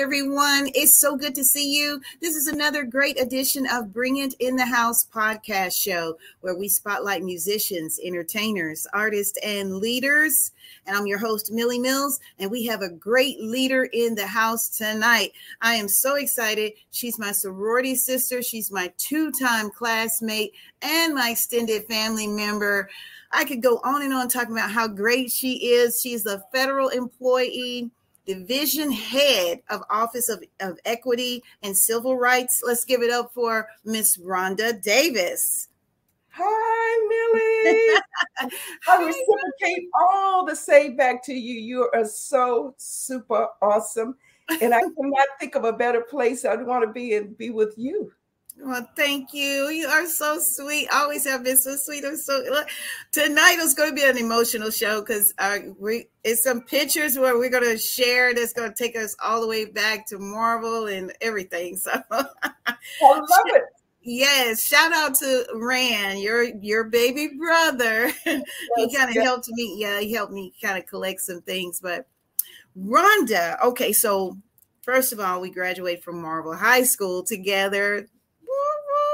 Everyone. It's so good to see you. This is another great edition of Bring It in the House podcast show where we spotlight musicians, entertainers, artists, and leaders. And I'm your host, Millie Mills, and we have a great leader in the house tonight. I am so excited. She's my sorority sister, she's my two time classmate, and my extended family member. I could go on and on talking about how great she is. She's a federal employee division head of Office of, of Equity and Civil Rights. Let's give it up for Miss Rhonda Davis. Hi, Millie. I reciprocate all the say back to you. You are so super awesome. And I cannot think of a better place I'd want to be and be with you. Well, thank you. You are so sweet. Always have been so sweet. I'm so tonight is going to be an emotional show because uh, we it's some pictures where we're going to share that's going to take us all the way back to Marvell and everything. So I love it. Yes, shout out to Rand, your your baby brother. Yes, he kind of yes. helped me. Yeah, he helped me kind of collect some things. But Rhonda, okay, so first of all, we graduated from Marvell High School together.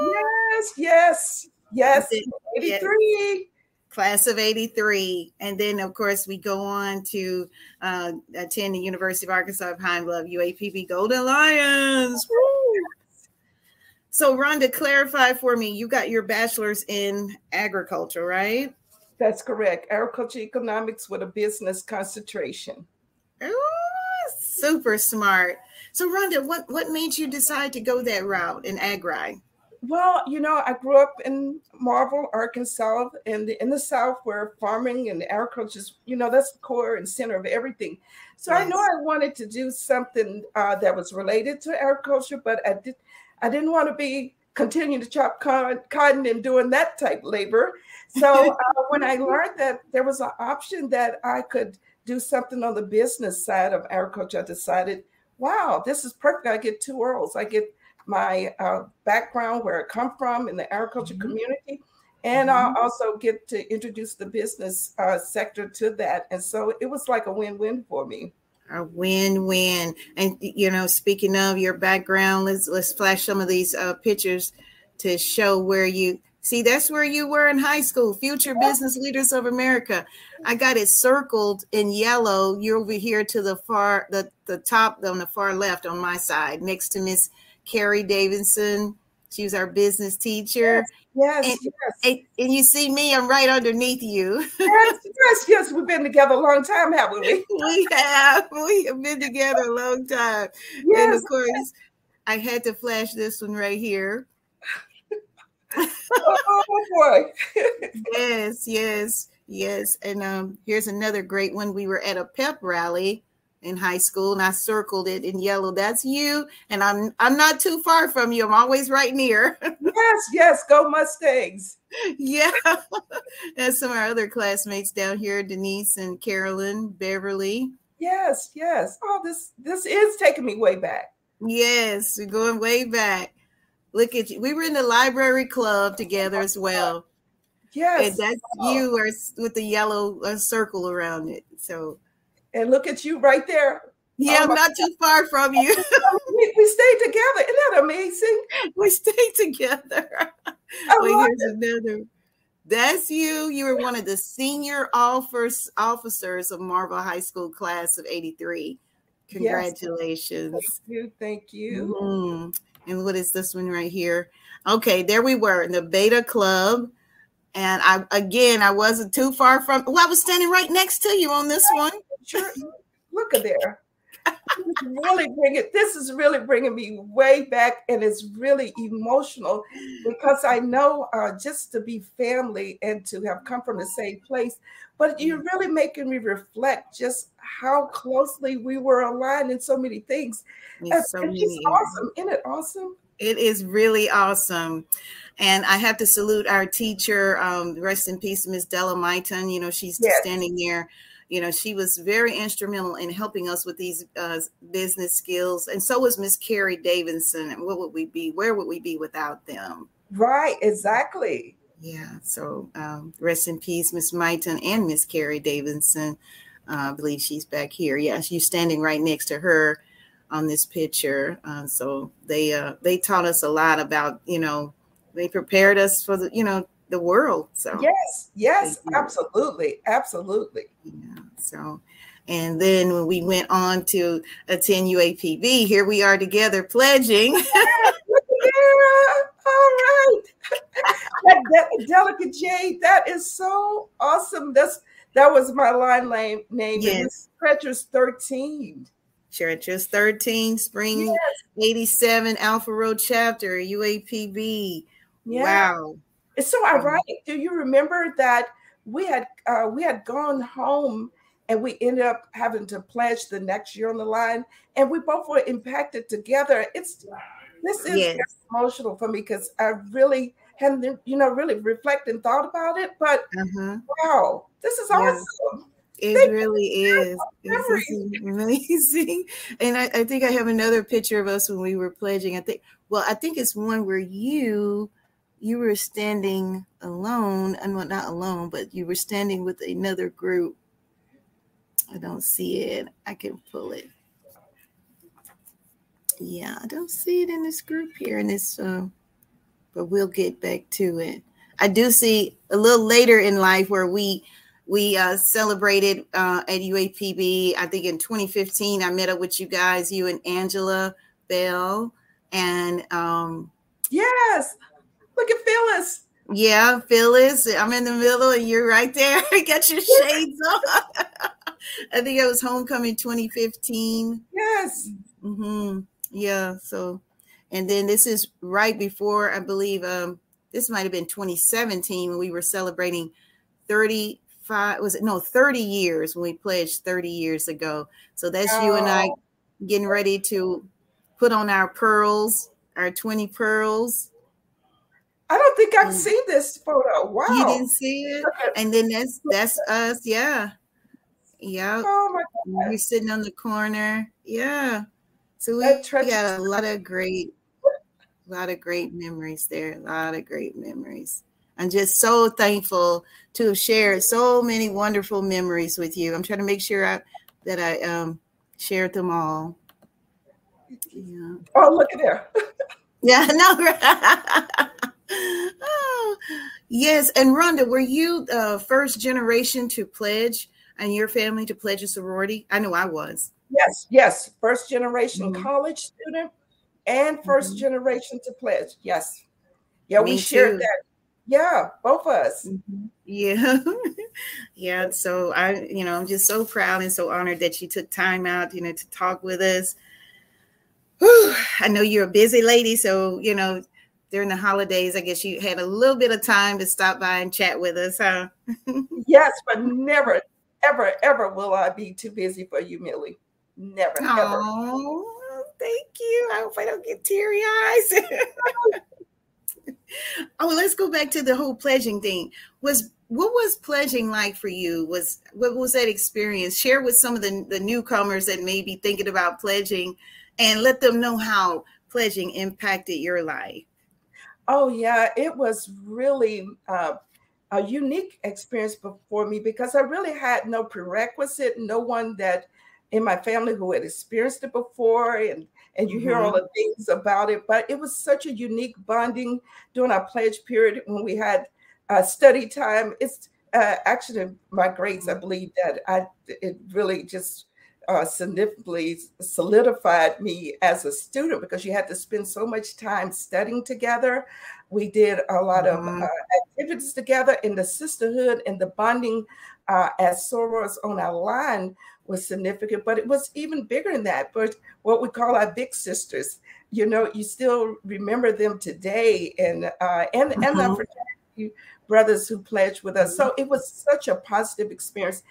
Yes, yes, yes. 83. Class of 83. And then, of course, we go on to uh, attend the University of Arkansas Pine Bluff UAPB Golden Lions. So, Rhonda, clarify for me you got your bachelor's in agriculture, right? That's correct. Agriculture economics with a business concentration. Oh, super smart. So, Rhonda, what, what made you decide to go that route in agri? Well, you know, I grew up in Marvell, Arkansas, in the in the South, where farming and agriculture is, you know, that's the core and center of everything. So I know I wanted to do something uh, that was related to agriculture, but I did I didn't want to be continuing to chop cotton and doing that type labor. So uh, when I learned that there was an option that I could do something on the business side of agriculture, I decided, wow, this is perfect. I get two worlds. I get my uh, background, where I come from in the agriculture mm-hmm. community, and mm-hmm. I also get to introduce the business uh, sector to that. And so it was like a win-win for me. A win-win. And you know, speaking of your background, let's let's flash some of these uh, pictures to show where you see. That's where you were in high school. Future Business Leaders of America. I got it circled in yellow. You're over here to the far the the top on the far left on my side, next to Miss Carrie Davidson. She was our business teacher. Yes, and, yes. And, you see me, I'm right underneath you. yes, yes, yes. We've been together a long time, haven't we? we have. We have been together a long time. Yes. And of course, I had to flash this one right here. oh boy. yes, yes, yes. And um, here's another great one. We were at a pep rally in high school and I circled it in yellow. That's you. And I'm I'm not too far from you. I'm always right near. yes, yes, go Mustangs. yeah. and some of our other classmates down here, Denise and Carolyn, Beverly. Yes, yes. Oh, this this is taking me way back. Yes, we're going way back. Look at you. We were in the library club together as well. Yes. And that's oh. you are with the yellow uh, circle around it. So and look at you right there. Yeah, I'm not too far from you. we, we stayed together. Isn't that amazing? We stayed together. well, here's it. another. That's you. You were one of the senior officers officers of Marvell High School class of 83. Congratulations. Yes. Thank you. Thank you. Mm-hmm. And what is this one right here? Okay, there we were in the Beta Club. And I again I wasn't too far from well, I was standing right next to you on this one look at there. really bringing this is really bringing me way back and it's really emotional because i know uh, just to be family and to have come from the same place but you're really making me reflect just how closely we were aligned in so many things it's, so many it's awesome isn't it awesome it is really awesome and I have to salute our teacher, um, rest in peace, Miss Della Maiton. You know, she's yes. standing there you know she was very instrumental in helping us with these uh, business skills and so was miss carrie davidson and what would we be where would we be without them right exactly yeah so um, rest in peace miss Maiton and miss carrie davidson Uh, I believe she's back here. Yeah, she's standing right next to her on this picture. Uh, so they uh, they taught us a lot about you know they prepared us for the you know the world. So yes, yes, absolutely, absolutely. Yeah. So and then when we went on to attend UAPB, here we are together pledging. yeah, all right. that, that delicate jade, that is so awesome. That's that was my line name. name. Yes, Treacherous 13. Treacherous 13, Spring yes. 87, Alpha Rho Chapter, UAPB. Yeah. Wow. It's so ironic. Do you remember that we had uh, we had gone home and we ended up having to pledge the next year on the line, and we both were impacted together. It's this is yes. emotional for me because I really hadn't, you know, really reflect and thought about it. But uh-huh. wow, this is awesome. It Thank really is. It's amazing. And I, I, think I have another picture of us when we were pledging. I think, well, I think it's one where you you were standing alone, and well, not alone, but you were standing with another group. I don't see it. I can pull it. Yeah, I don't see it in this group here in this, uh, but we'll get back to it. I do see a little later in life where we we uh, celebrated uh, at UAPB. I think in 2015, I met up with you guys, you and Angela Bell, and um, yes, look at Phyllis. Yeah, Phyllis. I'm in the middle, and you're right there. I got your shades on. I think it was homecoming 2015. Yes. Mm-hmm. Yeah. So, and then this is right before I believe um this might have been 2017 when we were celebrating 35 was it no 30 years when we pledged 30 years ago. So that's oh. you and I getting ready to put on our pearls, our 20 pearls. I don't think I've mm. seen this photo. Wow. You didn't see it? And then that's that's us, yeah. Yeah. Oh my God. We're sitting on the corner. Yeah. So we, we got a lot of great, a lot of great memories there. A lot of great memories. I'm just so thankful to have shared so many wonderful memories with you. I'm trying to make sure I, that I um, shared them all. Yeah. Oh, look at there. yeah, no. oh, yes. And Rhonda, were you the first generation to pledge and your family to pledge a sorority? I know I was. Yes, yes. First generation mm-hmm. college student and 1st mm-hmm. generation to pledge. Yes. Yeah, Me we shared too. that. Yeah, both of us. Mm-hmm. Yeah. yeah. So I, you know, I'm just so proud and so honored that you took time out, you know, to talk with us. Whew. I know you're a busy lady, so you know, during the holidays, I guess you had a little bit of time to stop by and chat with us, huh? yes, but never, ever, ever will I be too busy for you, Millie. Never, Oh, thank you. I hope I don't get teary eyes. oh, let's go back to the whole pledging thing. Was what was pledging like for you? Was what was that experience? Share with some of the, the newcomers that may be thinking about pledging and let them know how pledging impacted your life. Oh yeah, it was really uh, a unique experience for me because I really had no prerequisite, no one that in my family who had experienced it before and and you hear mm-hmm. all the things about it but it was such a unique bonding during our pledge period when we had uh, study time it's uh, actually my grades i believe that i it really just uh, significantly solidified me as a student because you had to spend so much time studying together. We did a lot mm-hmm. of uh, activities together in the sisterhood and the bonding uh, as sorors on our line was significant, but it was even bigger than that. But what we call our big sisters, you know, you still remember them today, and uh, and mm-hmm. and the fraternity brothers who pledged with us. So it was such a positive experience.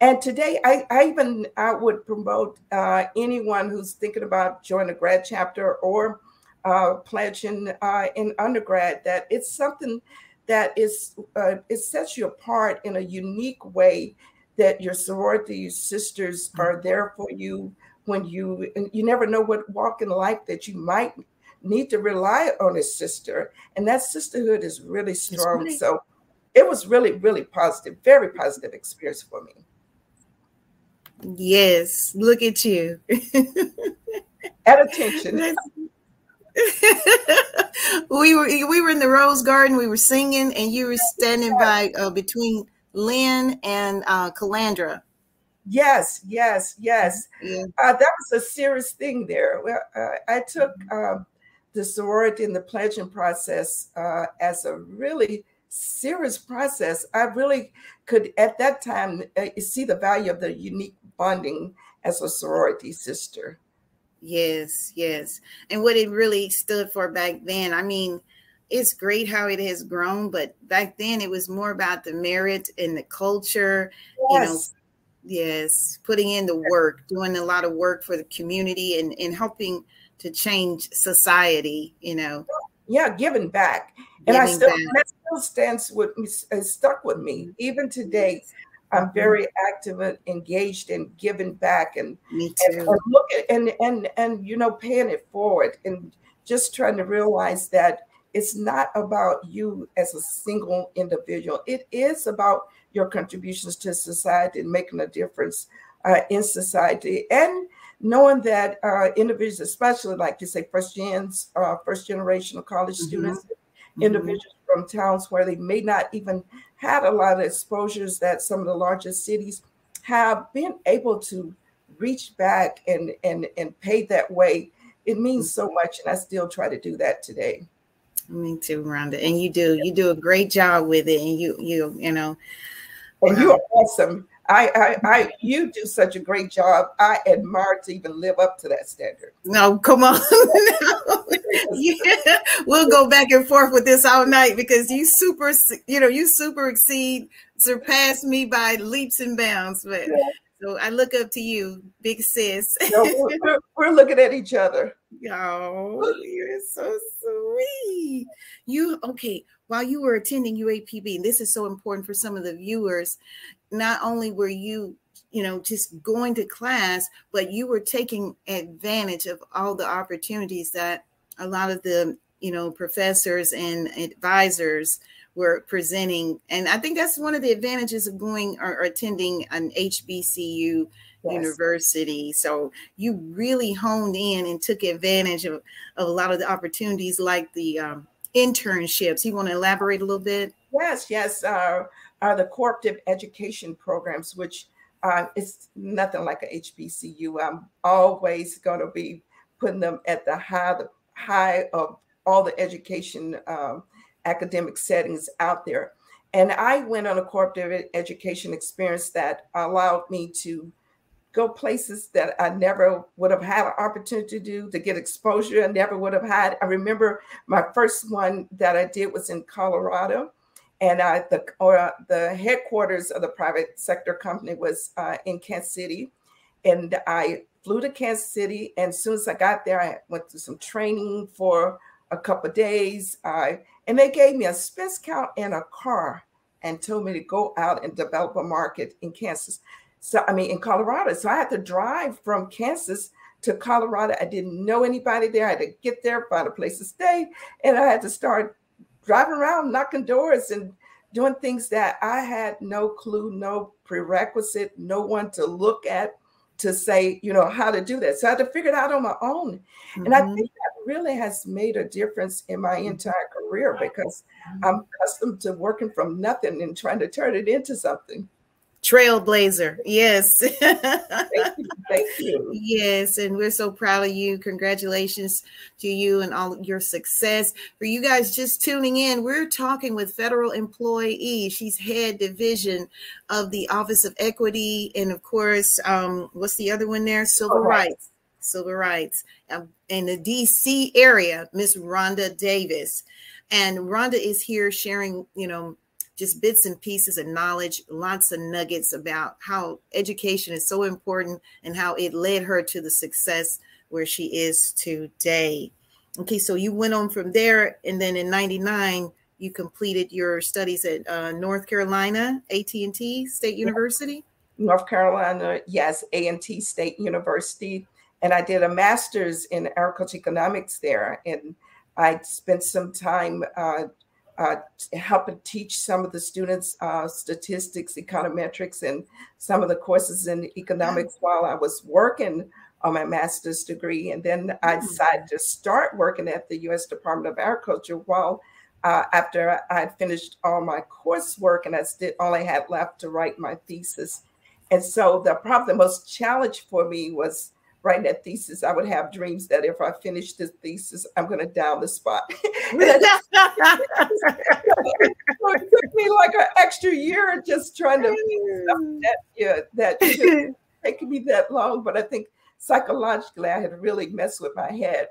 And today, I, I even I would promote uh, anyone who's thinking about joining a grad chapter or uh, pledging uh, in undergrad that it's something that is uh, it sets you apart in a unique way that your sorority sisters are mm-hmm. there for you when you and you never know what walk in life that you might need to rely on a sister. And that sisterhood is really strong. really- so it was really really positive very positive experience for me Yes, look at you. At attention. we were we were in the rose garden. We were singing, and you were standing by uh, between Lynn and uh, Calandra. Yes, yes, yes. Yeah. Uh, that was a serious thing there. Well, uh, I took uh, the sorority and the pledging process uh, as a really serious process. I really could, at that time, uh, see the value of the unique bonding as a sorority sister. Yes, yes. And what it really stood for back then, I mean, it's great how it has grown, but back then it was more about the merit and the culture, yes. you know, yes, putting in the work, doing a lot of work for the community and, and helping to change society, you know. Yeah, giving back. And giving I still back. that still stands with me, stuck with me. Even today, I'm very active and engaged in giving back and, Me too. and, and look at, and and and you know paying it forward and just trying to realize that it's not about you as a single individual. It is about your contributions to society and making a difference uh, in society and knowing that uh, individuals, especially like you say, first gens, uh, first generation of college mm-hmm. students, mm-hmm. individuals from towns where they may not even had a lot of exposures that some of the largest cities have been able to reach back and and and pay that way it means so much and i still try to do that today me too rhonda and you do you do a great job with it and you you you know and you are awesome I, I, I, mm-hmm. you do such a great job. I admire to even live up to that standard. No, come on. yeah, we'll go back and forth with this all night because you super, you know, you super exceed, surpass me by leaps and bounds. But yeah. so I look up to you, big sis. no, we're, we're, looking at each other. Oh, you're so sweet. You okay? While you were attending UAPB, and this is so important for some of the viewers, not only were you you know just going to class but you were taking advantage of all the opportunities that a lot of the you know professors and advisors were presenting. And i think that's one of the advantages of going or, or attending an hbcu yes. university. So you really honed in and took advantage of, of a lot of the opportunities like the um, internships. You want to elaborate a little bit? Yes yes uh, are the cooperative education programs, which uh, it's nothing like a HBCU. I'm always going to be putting them at the high, the high of all the education um, academic settings out there. And I went on a cooperative education experience that allowed me to go places that I never would have had an opportunity to do, to get exposure I never would have had. I remember my first one that I did was in Colorado and uh, the or the headquarters of the private sector company was uh, in Kansas City, and I flew to Kansas City. And as soon as I got there, I went through some training for a couple days, uh, and they gave me a space count and a car, and told me to go out and develop a market in Kansas. So I mean, in Colorado. So I had to drive from Kansas to Colorado. I didn't know anybody there. I had to get there, find a place to stay, and I had to start driving around knocking doors and doing things that I had no clue, no prerequisite, no one to look at to say, you know, how to do that. So I had to figure it out on my own. Mm-hmm. And I mm-hmm. think that really has made a difference in my entire career because I'm accustomed to working from nothing and trying to turn it into something. Trailblazer. Yes. thank, you, thank you. Yes. And we're so proud of you. Congratulations to you and all your success. For you guys just tuning in, we're talking with federal employee. She's head division of the Office of Equity. And of course, um, what's the other one there? Civil rights. rights. Civil rights. Um, in the DC area, Miss Rhonda Davis. And Rhonda is here sharing, you know, just bits and pieces of knowledge, lots of nuggets about how education is so important and how it led her to the success where she is today. Okay, so you went on from there, and then in '99 you completed your studies at uh, North Carolina AT&T State University. North Carolina, yes, A&T State University, and I did a master's in agricultural economics there, and I spent some time uh, uh, helping teach some of the students uh, statistics, econometrics, and some of the courses in economics while I was working on my master's degree. And then I hmm. decided to start working at the U.S. Department of Agriculture while uh, after I had finished all my coursework and I still only had left to write my thesis. And so the probably the most challenge for me was writing that thesis. I would have dreams that if I finish this thesis, I'm going to down the spot. it took me like an extra year just trying to that yeah that taking me that long. But I think psychologically I had really messed with my head.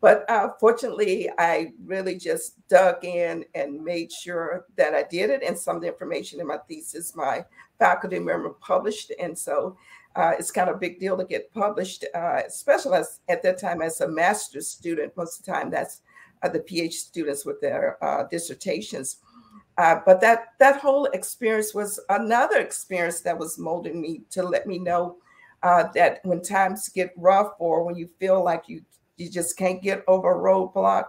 But uh, fortunately, I really just dug in and made sure that I did it. And some of the information in my thesis, my faculty member published. And so uh, it's kind of a big deal to get published, uh, especially as, at that time as a master's student. Most of the time, that's uh, the PhD students with their uh, dissertations. Uh, but that that whole experience was another experience that was molding me to let me know uh, that when times get rough or when you feel like you you just can't get over a roadblock.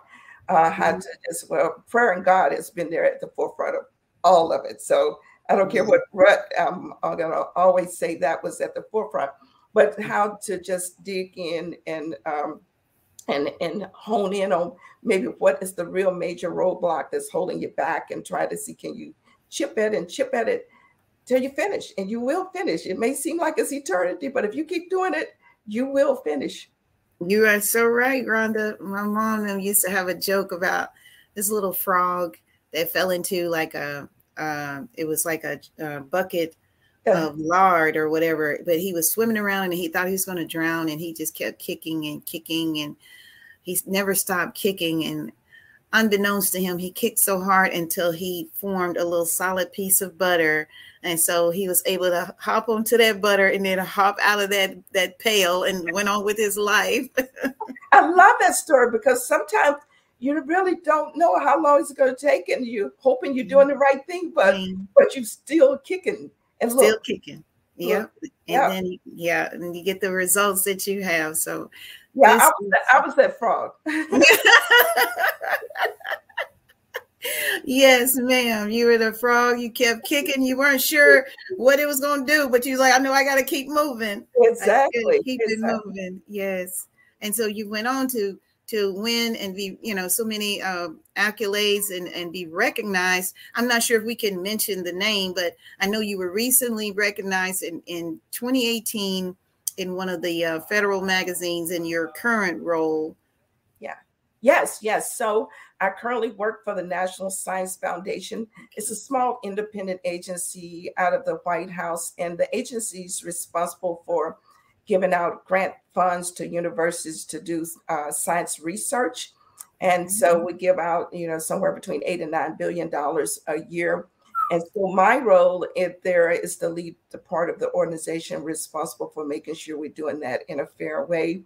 Uh, how mm-hmm. to just well, prayer and God has been there at the forefront of all of it. So I don't care what rut. Um, I'm gonna always say that was at the forefront, but how to just dig in and um, and and hone in on maybe what is the real major roadblock that's holding you back, and try to see can you chip at it and chip at it till you finish, and you will finish. It may seem like it's eternity, but if you keep doing it, you will finish. You are so right, Rhonda. My mom used to have a joke about this little frog that fell into like a, uh, it was like a, a bucket yeah. of lard or whatever, but he was swimming around and he thought he was going to drown and he just kept kicking and kicking and he never stopped kicking. And unbeknownst to him, he kicked so hard until he formed a little solid piece of butter and so he was able to hop onto that butter and then hop out of that that pail and went on with his life. I love that story because sometimes you really don't know how long it's going to take, and you're hoping you're doing the right thing, but mm-hmm. but you're still kicking and still look, kicking. Yeah, and yeah. then yeah, and you get the results that you have. So yeah, I was, I was that frog. yes, ma'am. You were the frog. You kept kicking. You weren't sure what it was going to do, but you was like, I know I got to keep moving. Exactly. Keep exactly. it moving. Yes. And so you went on to to win and be, you know, so many uh, accolades and and be recognized. I'm not sure if we can mention the name, but I know you were recently recognized in in 2018 in one of the uh, federal magazines in your current role. Yeah. Yes. Yes. So I currently work for the National Science Foundation. It's a small independent agency out of the White House, and the agency is responsible for giving out grant funds to universities to do uh, science research. And so mm-hmm. we give out, you know, somewhere between eight and nine billion dollars a year. And so my role in there is to lead the part of the organization responsible for making sure we're doing that in a fair way,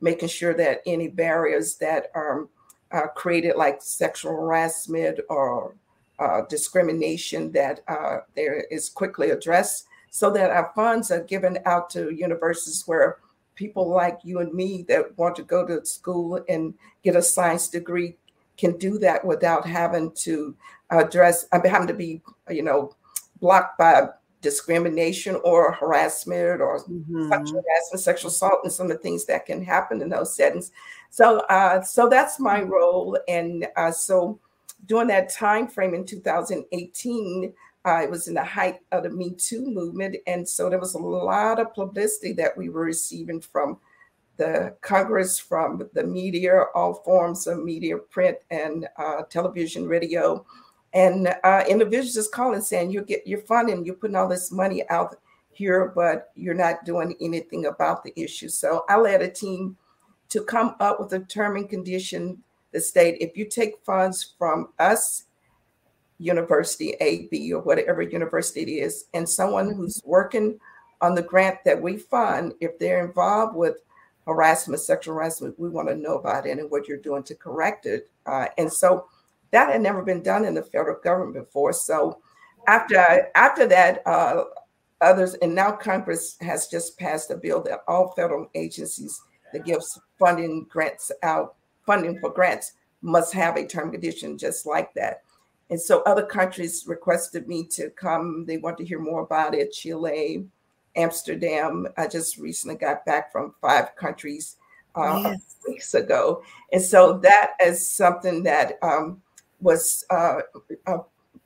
making sure that any barriers that are uh, created like sexual harassment or uh, discrimination that uh, there is quickly addressed so that our funds are given out to universities where people like you and me that want to go to school and get a science degree can do that without having to address I mean, having to be you know blocked by discrimination or harassment or mm-hmm. sexual harassment, sexual assault, and some of the things that can happen in those settings. So, uh, so that's my mm-hmm. role, and uh, so during that time frame in 2018, uh, it was in the height of the Me Too movement, and so there was a lot of publicity that we were receiving from the Congress, from the media, all forms of media, print and uh, television, radio and uh, individuals just calling saying you get your funding, you're putting all this money out here, but you're not doing anything about the issue. So I led a team to come up with a term and condition that state if you take funds from us, University A, B, or whatever university it is, and someone mm-hmm. who's working on the grant that we fund, if they're involved with harassment, sexual harassment, we want to know about it and what you're doing to correct it. Uh, and so that had never been done in the federal government before. So after after that, uh, others and now Congress has just passed a bill that all federal agencies that gives funding grants out funding for grants must have a term condition just like that. And so other countries requested me to come. They want to hear more about it. Chile, Amsterdam. I just recently got back from five countries uh, yes. weeks ago, and so that is something that um, was uh, uh,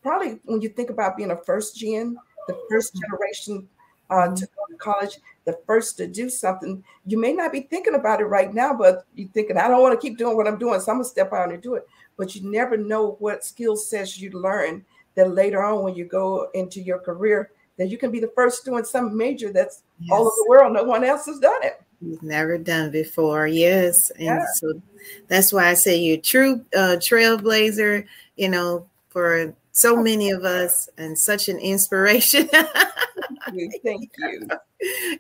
probably when you think about being a first gen, the first generation uh, to go to college, the first to do something. You may not be thinking about it right now, but you're thinking, I don't want to keep doing what I'm doing, so I'm gonna step out and do it. But you never know what skill sets you learn that later on when you go into your career, that you can be the first doing some major that's yes. all over the world. No one else has done it. You've never done before, yes. And yeah. so that's why I say you're true uh, trailblazer, you know, for so many of us and such an inspiration. Thank you.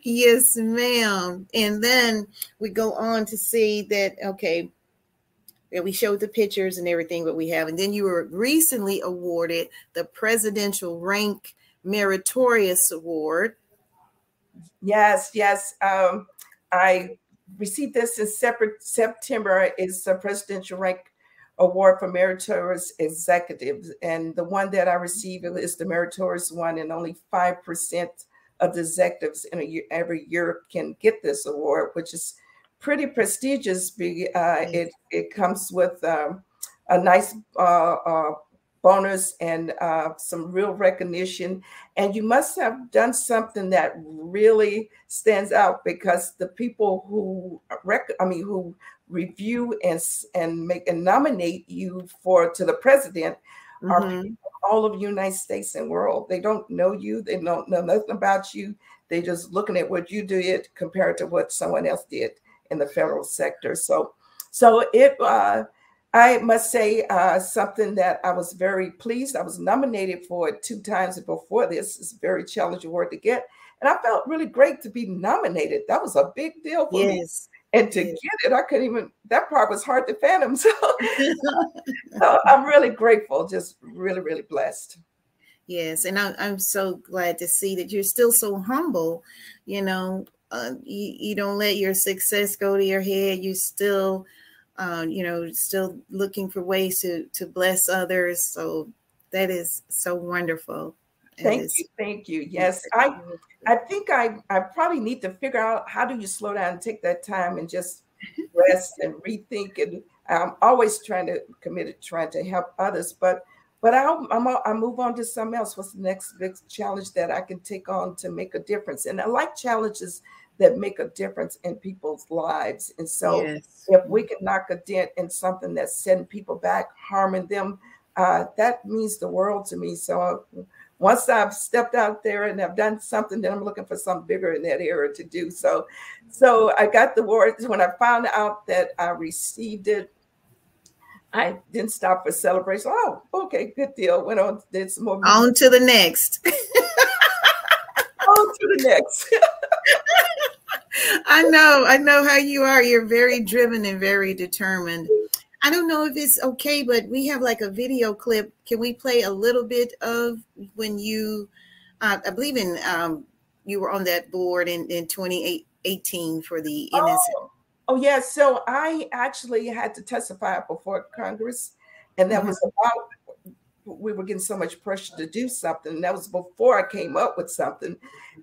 yes, ma'am. And then we go on to see that, okay, yeah, we showed the pictures and everything what we have. And then you were recently awarded the Presidential Rank Meritorious Award. Yes, yes. Um, I received this in separate September. It's a Presidential Rank Award for Meritorious Executives. And the one that I received is the Meritorious one, and only 5% of the executives in a year, every year can get this award, which is pretty prestigious. Uh, it it comes with um, a nice uh, uh, bonus and uh, some real recognition. And you must have done something that really stands out because the people who rec- I mean who review and and make and nominate you for to the president mm-hmm. are all of the United States and world. They don't know you. They don't know nothing about you. They just looking at what you did compared to what someone else did in the federal sector. So, so it. Uh, I must say uh, something that I was very pleased. I was nominated for it two times before this. It's a very challenging award to get, and I felt really great to be nominated. That was a big deal for yes. And to get it, I couldn't even. That part was hard to fathom. So, so I'm really grateful. Just really, really blessed. Yes, and I'm, I'm so glad to see that you're still so humble. You know, uh, you, you don't let your success go to your head. You still, uh, you know, still looking for ways to to bless others. So that is so wonderful. Thank you, thank you. Yes, I I think I I probably need to figure out how do you slow down and take that time and just rest and rethink. And I'm always trying to committed trying to help others, but but I'll, I'm, i move on to something else. What's the next big challenge that I can take on to make a difference? And I like challenges that make a difference in people's lives. And so, yes. if we can knock a dent in something that's sending people back, harming them, uh, that means the world to me. So, uh, once I've stepped out there and I've done something, then I'm looking for something bigger in that area to do. So, so I got the words when I found out that I received it I didn't stop for celebration. Oh, okay, good deal. Went on, did some more. On to the next. on to the next. I know, I know how you are. You're very driven and very determined. I don't know if it's okay, but we have like a video clip. Can we play a little bit of when you, uh, I believe in, um, you were on that board in, in 2018 for the innocent. Oh Oh, yeah. So I actually had to testify before Congress, and that mm-hmm. was about we were getting so much pressure to do something. And that was before I came up with something.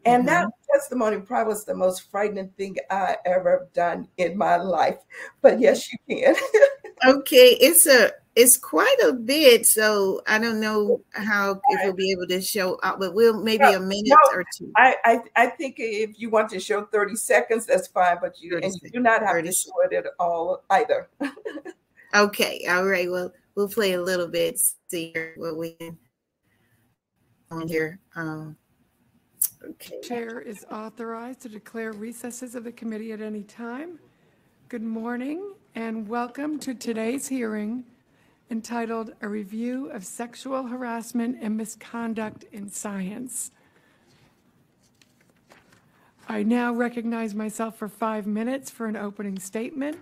And mm-hmm. that testimony probably was the most frightening thing I ever done in my life. But yes, you can. okay. It's a it's quite a bit. So I don't know how if we'll be able to show up, but we'll maybe no, a minute no, or two. I, I, I think if you want to show 30 seconds, that's fine, but you you do not have to show it at all either. okay. All right. Well, we'll play a little bit, see what we can on here. Um, okay. Chair is authorized to declare recesses of the committee at any time. Good morning and welcome to today's hearing entitled A Review of Sexual Harassment and Misconduct in Science. I now recognize myself for five minutes for an opening statement.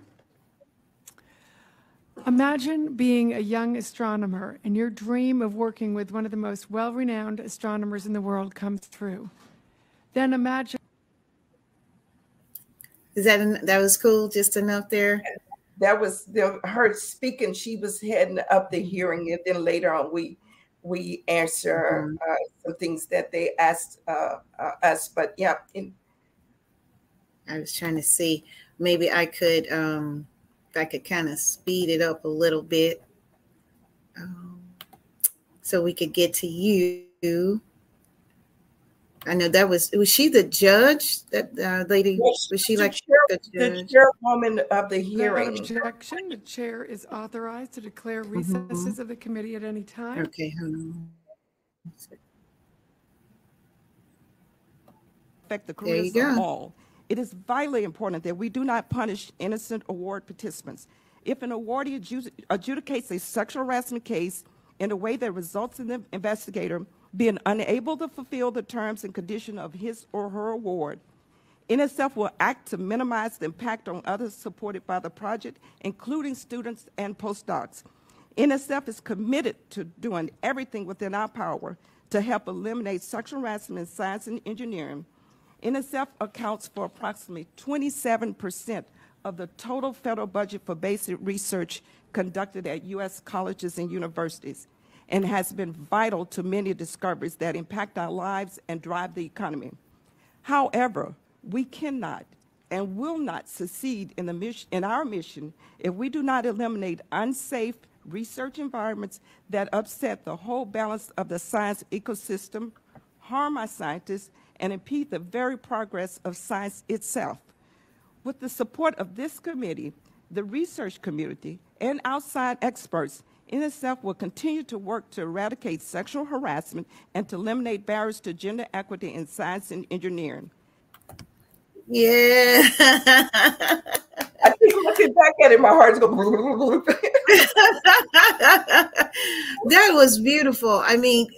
Imagine being a young astronomer and your dream of working with one of the most well-renowned astronomers in the world comes true. Then imagine. Is that that was cool? Just enough there that was the, her speaking. She was heading up the hearing, and then later on we we answer mm-hmm. uh, some things that they asked uh, uh, us. But yeah, in- I was trying to see maybe I could um, if I could kind of speed it up a little bit, um, so we could get to you. I know that was was she the judge that uh, lady was she like chair, the, the chairwoman of the hearing? Objection. The chair is authorized to declare mm-hmm. recesses mm-hmm. of the committee at any time. Okay. Hold Affect the careers of all. It is vitally important that we do not punish innocent award participants. If an awardee adjudicates a sexual harassment case in a way that results in the investigator being unable to fulfill the terms and conditions of his or her award, NSF will act to minimize the impact on others supported by the project, including students and postdocs. NSF is committed to doing everything within our power to help eliminate sexual harassment in science and engineering. NSF accounts for approximately 27% of the total federal budget for basic research conducted at U.S. colleges and universities and has been vital to many discoveries that impact our lives and drive the economy. However, we cannot and will not succeed in, in our mission if we do not eliminate unsafe research environments that upset the whole balance of the science ecosystem, harm our scientists, and impede the very progress of science itself. With the support of this committee, the research community, and outside experts, NSF will continue to work to eradicate sexual harassment and to eliminate barriers to gender equity in science and engineering. Yeah. I think looking back at it, my heart's going. that was beautiful. I mean,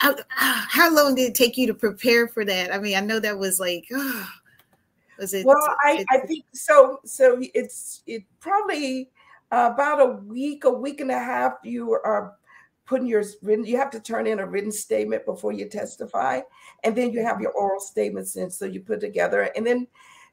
how long did it take you to prepare for that? I mean, I know that was like, oh, was it? Well, I, I think so. So it's it probably uh, about a week, a week and a half, you are putting your written, you have to turn in a written statement before you testify. And then you have your oral statements in. So you put together, and then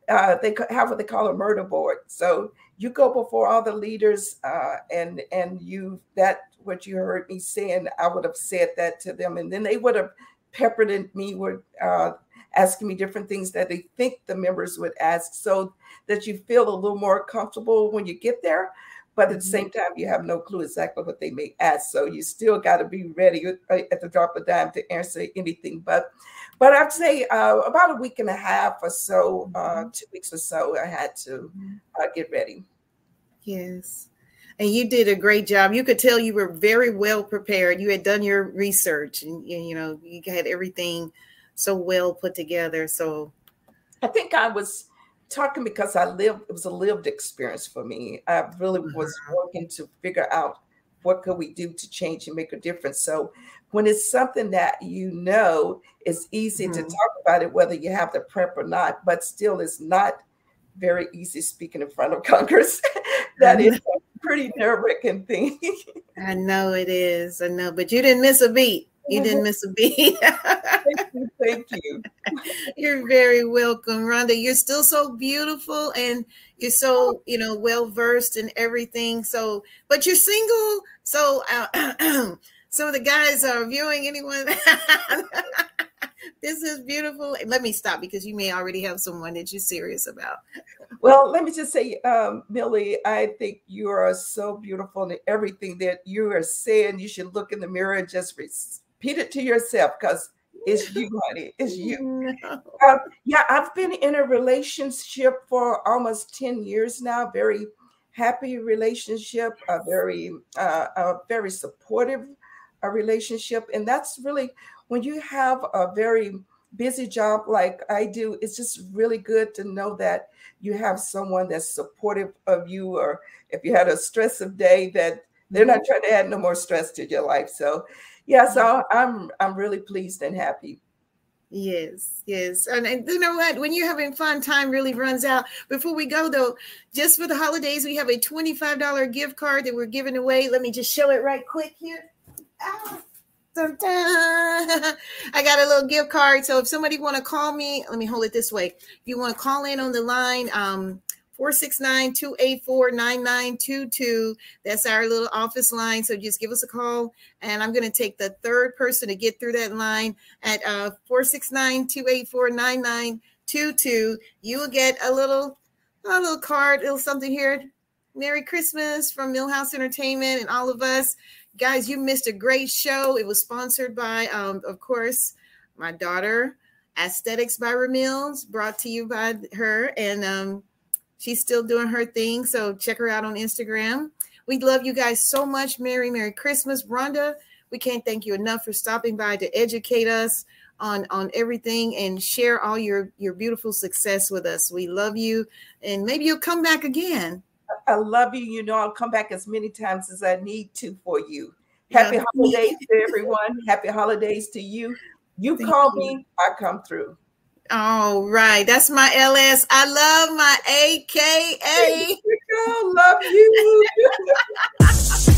uh, they have what they call a murder board. So you go before all the leaders, uh, and and you that what you heard me saying, I would have said that to them, and then they would have peppered me with uh, asking me different things that they think the members would ask, so that you feel a little more comfortable when you get there but at the same time, you have no clue exactly what they may ask. So you still got to be ready uh, at the drop of dime to answer anything. But, but I'd say uh, about a week and a half or so, uh, mm-hmm. two weeks or so, I had to mm-hmm. uh, get ready. Yes. And you did a great job. You could tell you were very well prepared. You had done your research and, you know, you had everything so well put together. So I think I was talking because I lived, it was a lived experience for me. I really was mm-hmm. working to figure out what could we do to change and make a difference. So when it's something that you know, it's easy mm-hmm. to talk about it, whether you have the prep or not, but still it's not very easy speaking in front of Congress. that is pretty nerve-wracking thing. I know it is. I know, but you didn't miss a beat. You didn't miss a beat. thank you. Thank you. You're very welcome, Rhonda. You're still so beautiful and you're so, you know, well versed in everything. So, but you're single. So, uh, some of the guys are viewing anyone. this is beautiful. Let me stop because you may already have someone that you're serious about. Well, let me just say, um, Millie, I think you are so beautiful and everything that you are saying. You should look in the mirror and just repeat it to yourself because it's you, honey. It's you. No. Uh, yeah, I've been in a relationship for almost 10 years now. Very happy relationship, a very, uh, a very supportive a uh, relationship. And that's really when you have a very busy job like I do, it's just really good to know that you have someone that's supportive of you, or if you had a stressful day, that they're not mm-hmm. trying to add no more stress to your life. So yeah, so I'm I'm really pleased and happy. Yes, yes. And, and, you know what? When you're having fun, time really runs out. Before we go, though, just for the holidays, we have a $25 gift card that we're giving away. Let me just show it right quick here. Ah, I got a little gift card. So if somebody want to call me, let me hold it this way. If you want to call in on the line, um, 469-284-9922. That's our little office line. So just give us a call. And I'm going to take the third person to get through that line at uh 469-284-9922. You will get a little a little card, a little something here. Merry Christmas from Millhouse Entertainment and all of us. Guys, you missed a great show. It was sponsored by, um, of course, my daughter, Aesthetics by Ramills, brought to you by her. And um, she's still doing her thing. So check her out on Instagram. We love you guys so much. Merry, Merry Christmas. Rhonda, we can't thank you enough for stopping by to educate us on on everything and share all your your beautiful success with us. We love you and maybe you'll come back again. I love you. You know, I'll come back as many times as I need to for you. Happy yeah. holidays to everyone. Happy holidays to you. You Thank call you. me, I come through. All right. That's my LS. I love my AKA. love you.